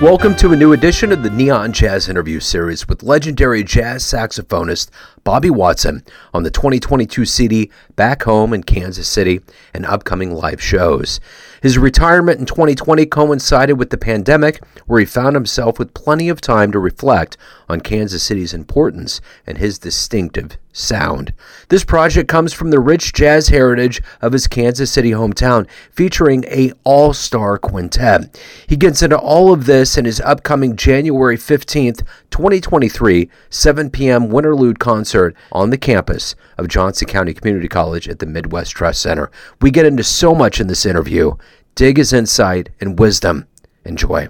Welcome to a new edition of the Neon Jazz Interview Series with legendary jazz saxophonist Bobby Watson on the 2022 CD Back Home in Kansas City and upcoming live shows. His retirement in 2020 coincided with the pandemic, where he found himself with plenty of time to reflect on Kansas City's importance and his distinctive sound. This project comes from the rich jazz heritage of his Kansas City hometown, featuring a all-star quintet. He gets into all of this in his upcoming January 15th, 2023, 7 p.m. Winterlude concert on the campus of Johnson County Community College at the Midwest Trust Center. We get into so much in this interview. Dig his insight and wisdom. Enjoy.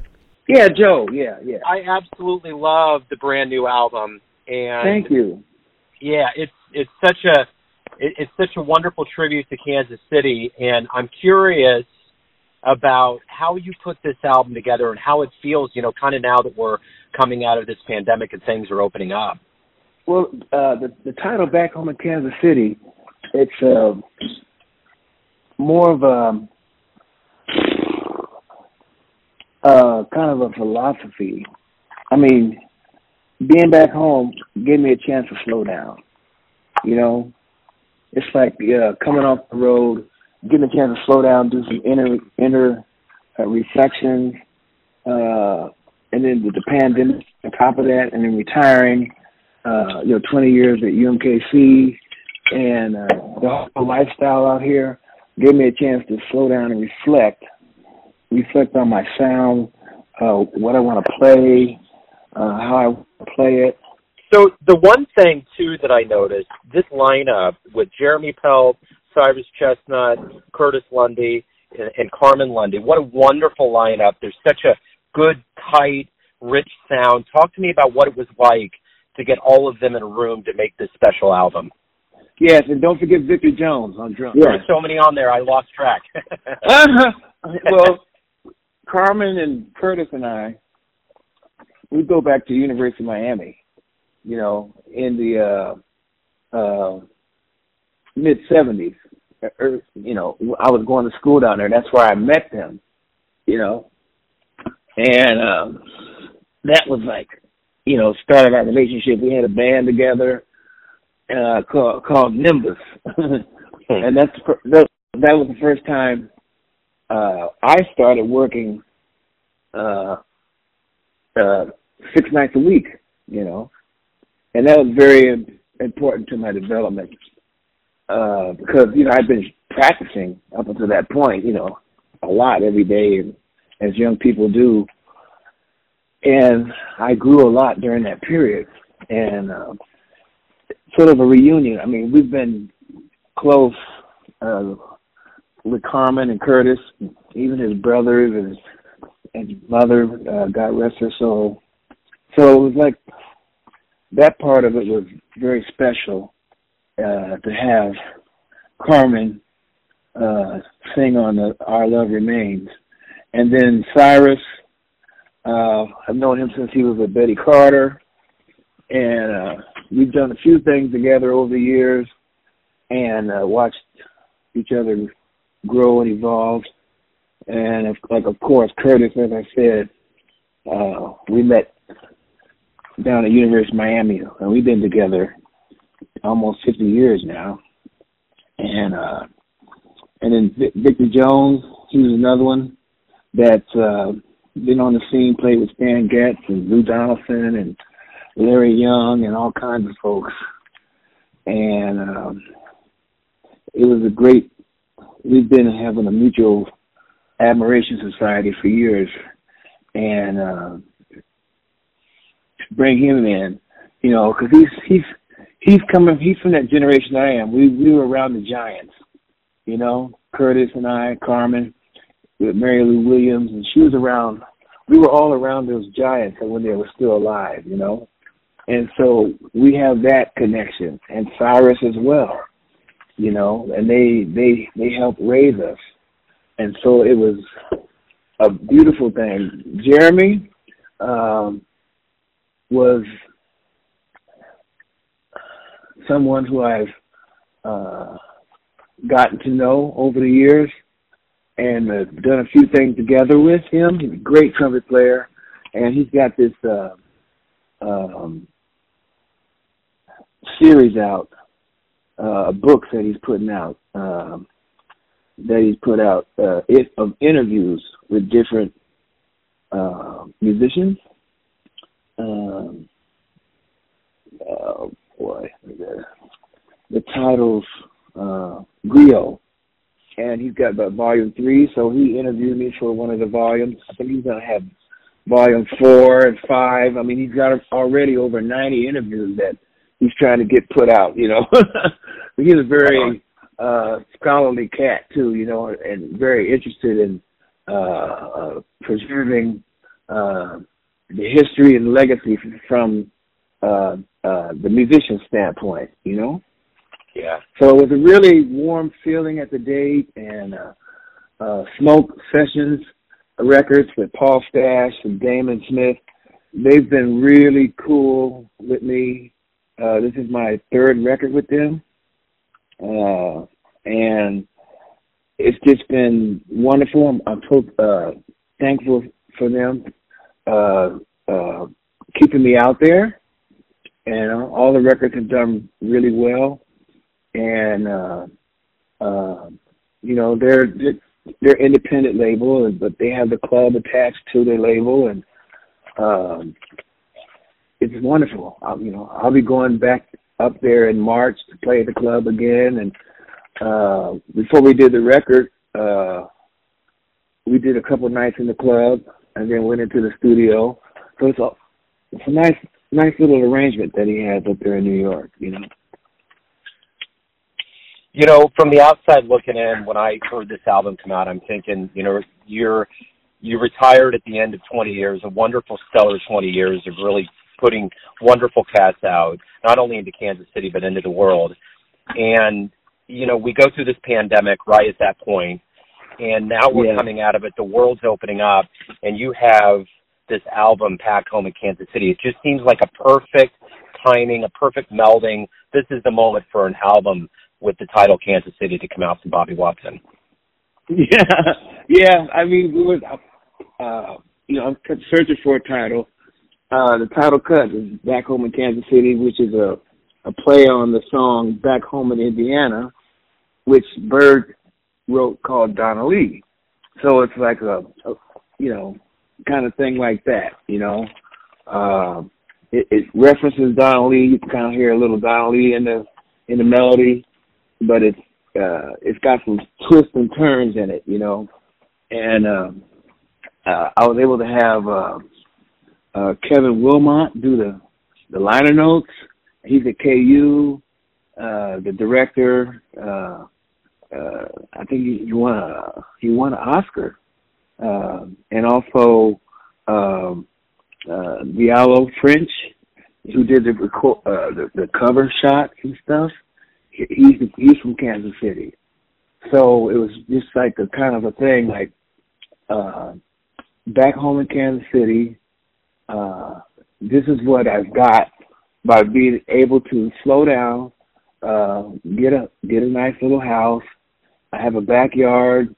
Yeah, Joe. Yeah, yeah. I absolutely love the brand new album, and thank you. Yeah, it's it's such a it, it's such a wonderful tribute to Kansas City, and I'm curious about how you put this album together and how it feels, you know, kind of now that we're coming out of this pandemic and things are opening up. Well, uh, the the title "Back Home in Kansas City," it's uh, more of a uh, kind of a philosophy. I mean, being back home gave me a chance to slow down. You know, it's like uh, coming off the road, getting a chance to slow down, do some inner inner uh, reflections, uh, and then the, the pandemic on top of that, and then retiring. Uh, you know, 20 years at UMKC, and uh, the whole lifestyle out here gave me a chance to slow down and reflect, reflect on my sound, uh, what I want to play, uh, how I play it. So the one thing too that I noticed, this lineup with Jeremy Pelt, Cyrus Chestnut, Curtis Lundy, and, and Carmen Lundy, what a wonderful lineup. There's such a good, tight, rich sound. Talk to me about what it was like to get all of them in a room to make this special album. Yes, and don't forget Victor Jones on drums. Yeah. There's so many on there, I lost track. uh-huh. Well, Carmen and Curtis and I, we go back to University of Miami, you know, in the uh, uh, mid '70s. Er, you know, I was going to school down there. That's where I met them, you know, and um, that was like, you know, started our relationship. We had a band together uh, called called Nimbus, and that's that, that was the first time uh, I started working uh, uh, six nights a week, you know, and that was very important to my development uh, because you know I've been practicing up until that point, you know, a lot every day, and as young people do, and I grew a lot during that period, and uh, sort of a reunion. I mean, we've been close uh, with Carmen and Curtis, even his brothers and his, and his mother, uh, God rest her soul. So it was like that part of it was very special uh, to have Carmen uh, sing on the Our Love Remains. And then Cyrus, uh, I've known him since he was with Betty Carter. And uh, we've done a few things together over the years and uh, watched each other grow and evolve. And like of course Curtis, as I said, uh, we met down at University of Miami, and we've been together almost 50 years now. And uh, and then Victor Jones, he was another one that uh, been on the scene, played with Stan Getz and Lou Donaldson and Larry Young and all kinds of folks. And um, it was a great. We've been having a mutual admiration society for years, and uh, bring him in, you know, because he's he's he's coming. He's from that generation I am. We we were around the giants, you know, Curtis and I, Carmen, with Mary Lou Williams, and she was around. We were all around those giants when they were still alive, you know. And so we have that connection, and Cyrus as well, you know, and they they they helped raise us, and so it was a beautiful thing. Jeremy um, was someone who I've uh, gotten to know over the years and uh, done a few things together with him. He's a great trumpet player, and he's got this uh, um, series out, uh, books that he's putting out, um, that he's put out uh, it, of interviews with different uh, musicians. Um, oh boy, the, titles uh, Griot, and he's got the volume three. So he interviewed me for one of the volumes. I think he's gonna have volume four and five. I mean, he's got already over ninety interviews that he's trying to get put out. You know, he's a very uh, scholarly cat too. You know, and very interested in uh, uh, preserving uh, the history and legacy from uh, uh, the musician standpoint. You know. Yeah. So it was a really warm feeling at the date, and uh, uh, Smoke Sessions Records with Paul Stache and Damon Smith. They've been really cool with me. Uh, this is my third record with them, uh, and it's just been wonderful. I'm, I'm so uh, thankful for them uh, uh, keeping me out there, and all the records have done really well and uh, uh, you know they're they're independent label, but they have the club attached to their label, and um, it's wonderful. I'll, you know, I'll be going back up there in March to play at the club again, and uh, before we did the record, uh, we did a couple nights in the club, and then went into the studio. So it's a it's a nice nice little arrangement that he has up there in New York, you know you know, from the outside looking in, when I heard this album come out, I'm thinking, you know, you're you retired at the end of 20 years, a wonderful, stellar 20 years of really putting wonderful cats out, not only into Kansas City but into the world. And you know, we go through this pandemic right at that point, and now we're yeah. coming out of it. The world's opening up, and you have this album back home in Kansas City. It just seems like a perfect timing, a perfect melding. This is the moment for an album with the title Kansas City to come out from Bobby Watson. Yeah, yeah. I mean, we were, uh, you know, I'm searching for a title. Uh, the title cut is "Back Home in Kansas City," which is a a play on the song "Back Home in Indiana," which Bird wrote called Donna Lee. So it's like a, a you know, kind of thing like that. You know, uh, it, it references Donna Lee. You can kind of hear a little Donna Lee in the in the melody but it's uh it's got some twists and turns in it, you know. And um uh I was able to have uh uh Kevin Willmott do the the liner notes. He's at KU, uh the director, uh uh I think he, he won a he won an Oscar. Uh, and also um uh Diallo French who did the record uh the, the cover shots and stuff he's he's from Kansas City, so it was just like a kind of a thing like uh, back home in Kansas City. Uh, this is what I've got by being able to slow down, uh, get a get a nice little house. I have a backyard,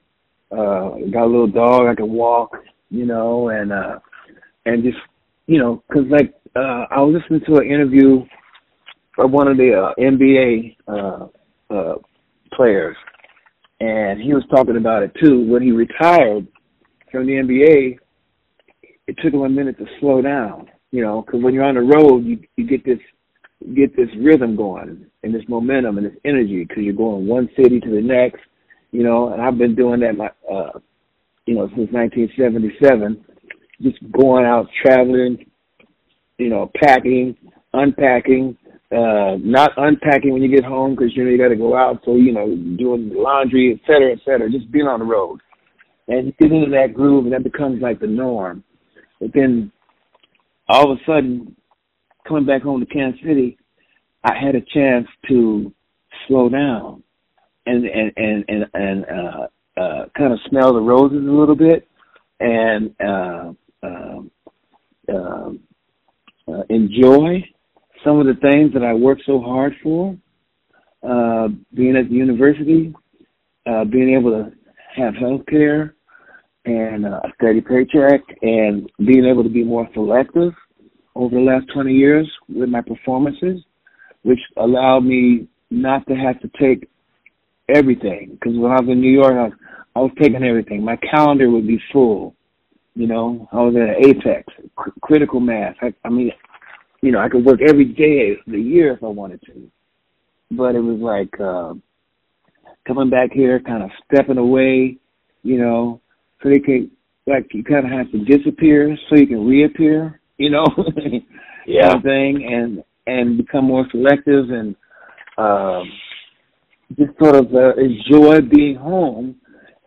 uh, got a little dog I can walk, you know, and uh, and just you know, cause like uh, I was listening to an interview one of the uh, NBA uh, uh, players, and he was talking about it too. When he retired from the NBA, it took him a minute to slow down. You know, because when you're on the road, you you get this get this rhythm going and this momentum and this energy because you're going one city to the next. You know, and I've been doing that my uh, you know since 1977, just going out traveling, you know, packing, unpacking, uh, not unpacking when you get home because you know you got to go out. So you know, doing laundry, et cetera, et cetera. Just being on the road, and you get into that groove, and that becomes like the norm. But then, all of a sudden, coming back home to Kansas City, I had a chance to slow down and and and and, and uh, uh, kind of smell the roses a little bit, and uh, um, uh, uh, enjoy some of the things that I worked so hard for, uh, being at the university, uh, being able to have health care and uh, a steady paycheck and being able to be more selective over the last 20 years with my performances, which allowed me not to have to take everything. Because when I was in New York, I was, I was taking everything. My calendar would be full. You know, I was at an apex, cr- critical mass. I, I mean, you know, I could work every day of the year if I wanted to. But it was like uh, coming back here, kind of stepping away, you know, so they can like you kind of have to disappear so you can reappear, you know, yeah, kind of thing, and and become more selective and um, just sort of uh, enjoy being home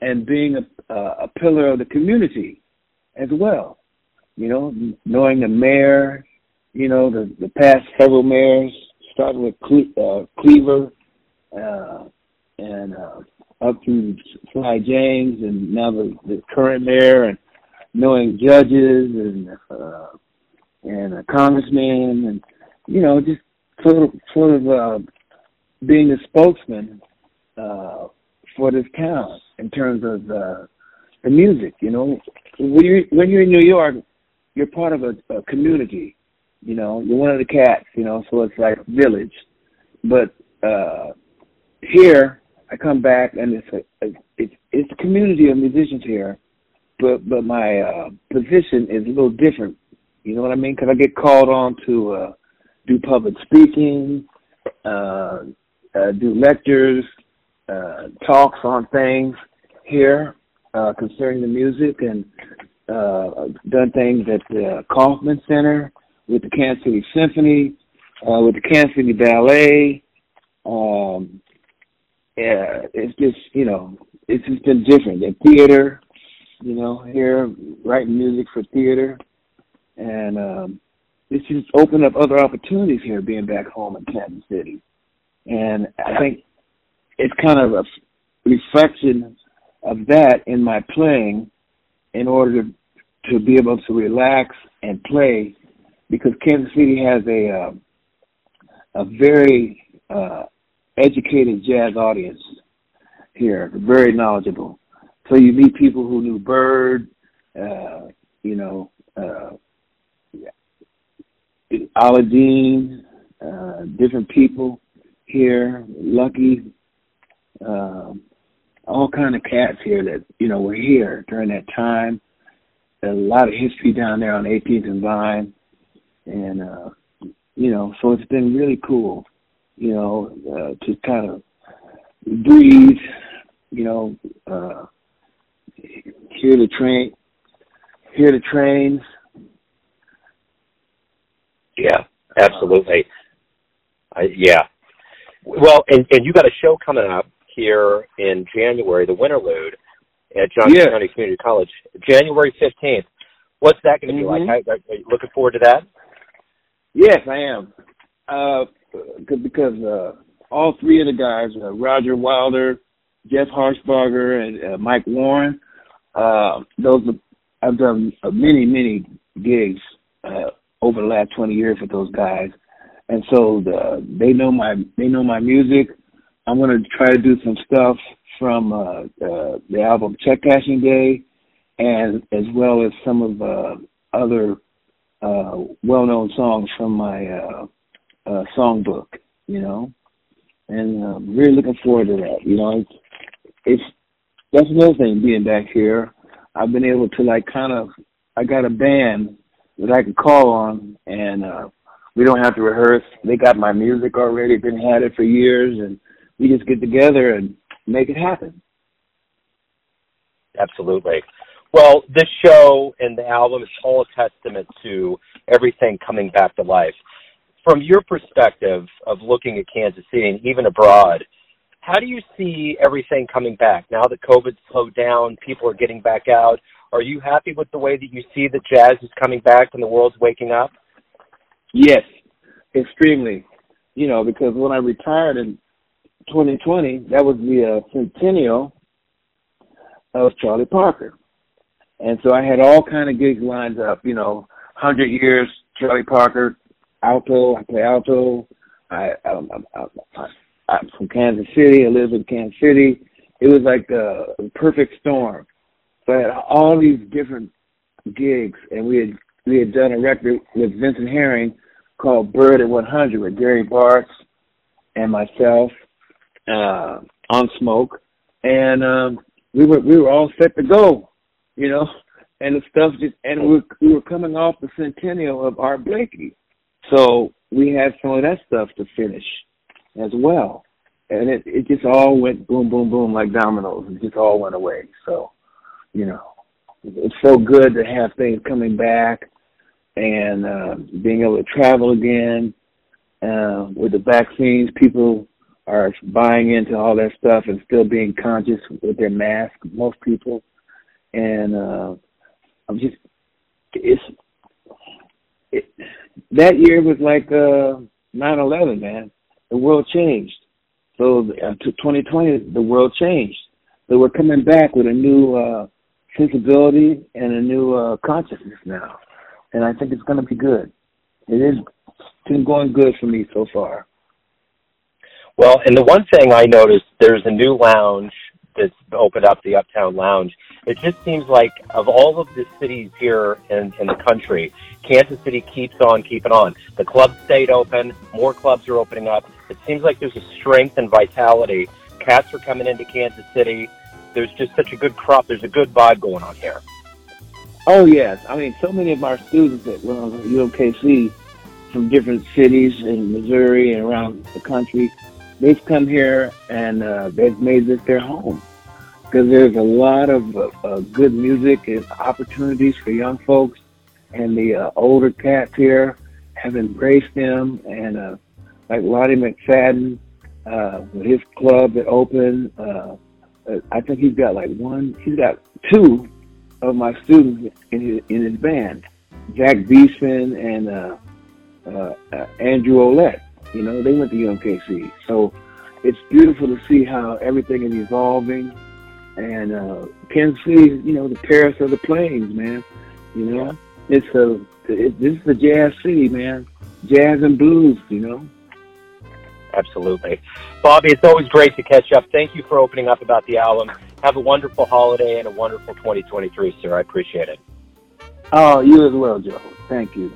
and being a, a pillar of the community as well. You know, knowing the mayor, you know, the the past several mayors, starting with Cle- uh, Cleaver, uh, and uh, up through Sly James, and now the, the current mayor, and knowing judges and uh, and a congressman, and you know, just sort of sort of uh, being a spokesman uh, for this town in terms of uh, the music. You know, when you're when you're in New York, you're part of a, a community. You know, you're one of the cats. You know, so it's like village. But uh, here, I come back and it's a, a it's it's a community of musicians here, but but my uh, position is a little different. You know what I mean? Because I get called on to uh, do public speaking, uh, uh, do lectures, uh, talks on things here uh, concerning the music, and uh, done things at the Kauffman Center with the Kansas City Symphony, uh, with the Kansas City Ballet. Um, yeah, it's just you know, it's just been different. The theater, you know, here writing music for theater, and um, it's just opened up other opportunities here, being back home in Kansas City, and I think it's kind of a reflection of that in my playing, in order to to be able to relax and play, because Kansas City has a uh, a very uh, educated jazz audience here, very knowledgeable. So you meet people who knew Bird, uh, you know, uh, Aladdin, uh, different people here, Lucky, uh, all kind of cats here that you know were here during that time. A lot of history down there on 18th and Vine, and uh, you know, so it's been really cool you know, uh, to kind of breathe, you know, uh, hear the train, hear the trains. Yeah, absolutely. I, yeah. Well, and and you got a show coming up here in January, the Winterlude at Johnson Yeah. County Community College, January fifteenth. What's that going to be Mhm. like? Are, are you looking forward to that? Yes, I am. Uh, because uh, all three of the guys, uh, Roger Wilder, Jeff Harshbarger, and uh, Mike Warren, uh, those are, I've done uh, many, many gigs uh, over the last 20 years with those guys, and so the, they know my they know my music. I'm gonna try to do some stuff from uh, uh, the album Check Cashing Day, and as well as some of uh, other uh, well-known songs from my uh, uh, songbook, you know, and um, really looking forward to that. You know, it's, it's that's another thing being back here. I've been able to like kind of I got a band that I can call on, and uh, we don't have to rehearse. They got my music already, been had it for years, and we just get together and make it happen. Absolutely. Well, this show and the album is all a testament to everything coming back to life. From your perspective of looking at Kansas City and even abroad, how do you see everything coming back now that COVID slowed down? People are getting back out. Are you happy with the way that you see that jazz is coming back and the world's waking up? Yes, extremely. You know, because when I retired in 2020, that was the uh, centennial of Charlie Parker, and so I had all kind of gigs lined up. You know, hundred years Charlie Parker, alto. I play alto. I, I'm, I'm, I'm, I'm from Kansas City. I live in Kansas City. it was like a perfect storm. So I had all these different gigs, and we had we had done a record with Vincent Herring called Bird at 100 with Gary Bartz and myself uh, on Smoke, and um, we were we were all set to go, you know, and the stuff just and we were, we were coming off the centennial of Art Blakey, so we had some of that stuff to finish as well, and it it just all went boom boom boom like dominoes. It just all went away. So, you know, it's so good to have things coming back and uh, being able to travel again. Uh, with the vaccines, people are buying into all that stuff and still being conscious with their mask. Most people, and uh, I'm just it's it, that year was like uh 9/11, man. The world changed. So uh, to 2020, the world changed. So we're coming back with a new uh, sensibility and a new uh, consciousness now, and I think it's going to be good. It is been going good for me so far. Well, and the one thing I noticed, there's a new lounge that's opened up, the Uptown Lounge. It just seems like of all of the cities here in, in the country, Kansas City keeps on keeping on. The clubs stayed open, more clubs are opening up. It seems like there's a strength and vitality. Cats are coming into Kansas City. There's just such a good crop. There's a good vibe going on here. Oh yes, I mean, so many of our students at well, UMKC from different cities in Missouri and around the country they've come here and uh, they've made this their home because there's a lot of uh, good music and opportunities for young folks, and the uh, older cats here have embraced them. And uh, like Lonnie McFadden, uh, with his club that opened, uh, I think he's got like one, he's got two of my students in his, in his band, Jack Beeson and uh, uh, uh, Andrew Ouellette. You know, they went to UMKC. So it's beautiful to see how everything is evolving. And uh, Kansas City, you know, the Paris of the Plains, man. You know, yeah. it's a it, this is the jazz city, man. Jazz and blues, you know. Absolutely, Bobby. It's always great to catch up. Thank you for opening up about the album. Have a wonderful holiday and a wonderful 2023, sir. I appreciate it. Oh, you as well, Joe. Thank you.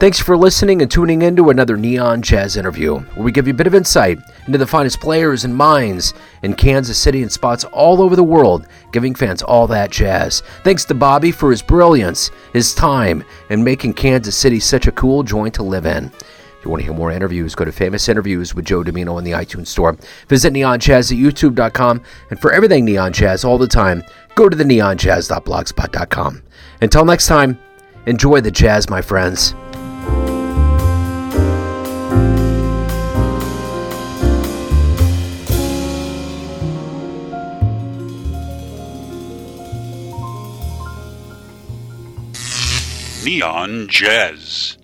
Thanks for listening and tuning in to another Neon Jazz interview, where we give you a bit of insight into the finest players and minds in Kansas City and spots all over the world, giving fans all that jazz. Thanks to Bobby for his brilliance, his time, and making Kansas City such a cool joint to live in. If you want to hear more interviews, go to Famous Interviews with Joe Dimino in the iTunes Store. Visit neonjazz at youtube.com, and for everything Neon Jazz all the time, go to the neonjazz.blogspot.com. Until next time, enjoy the jazz, my friends. Neon Jazz.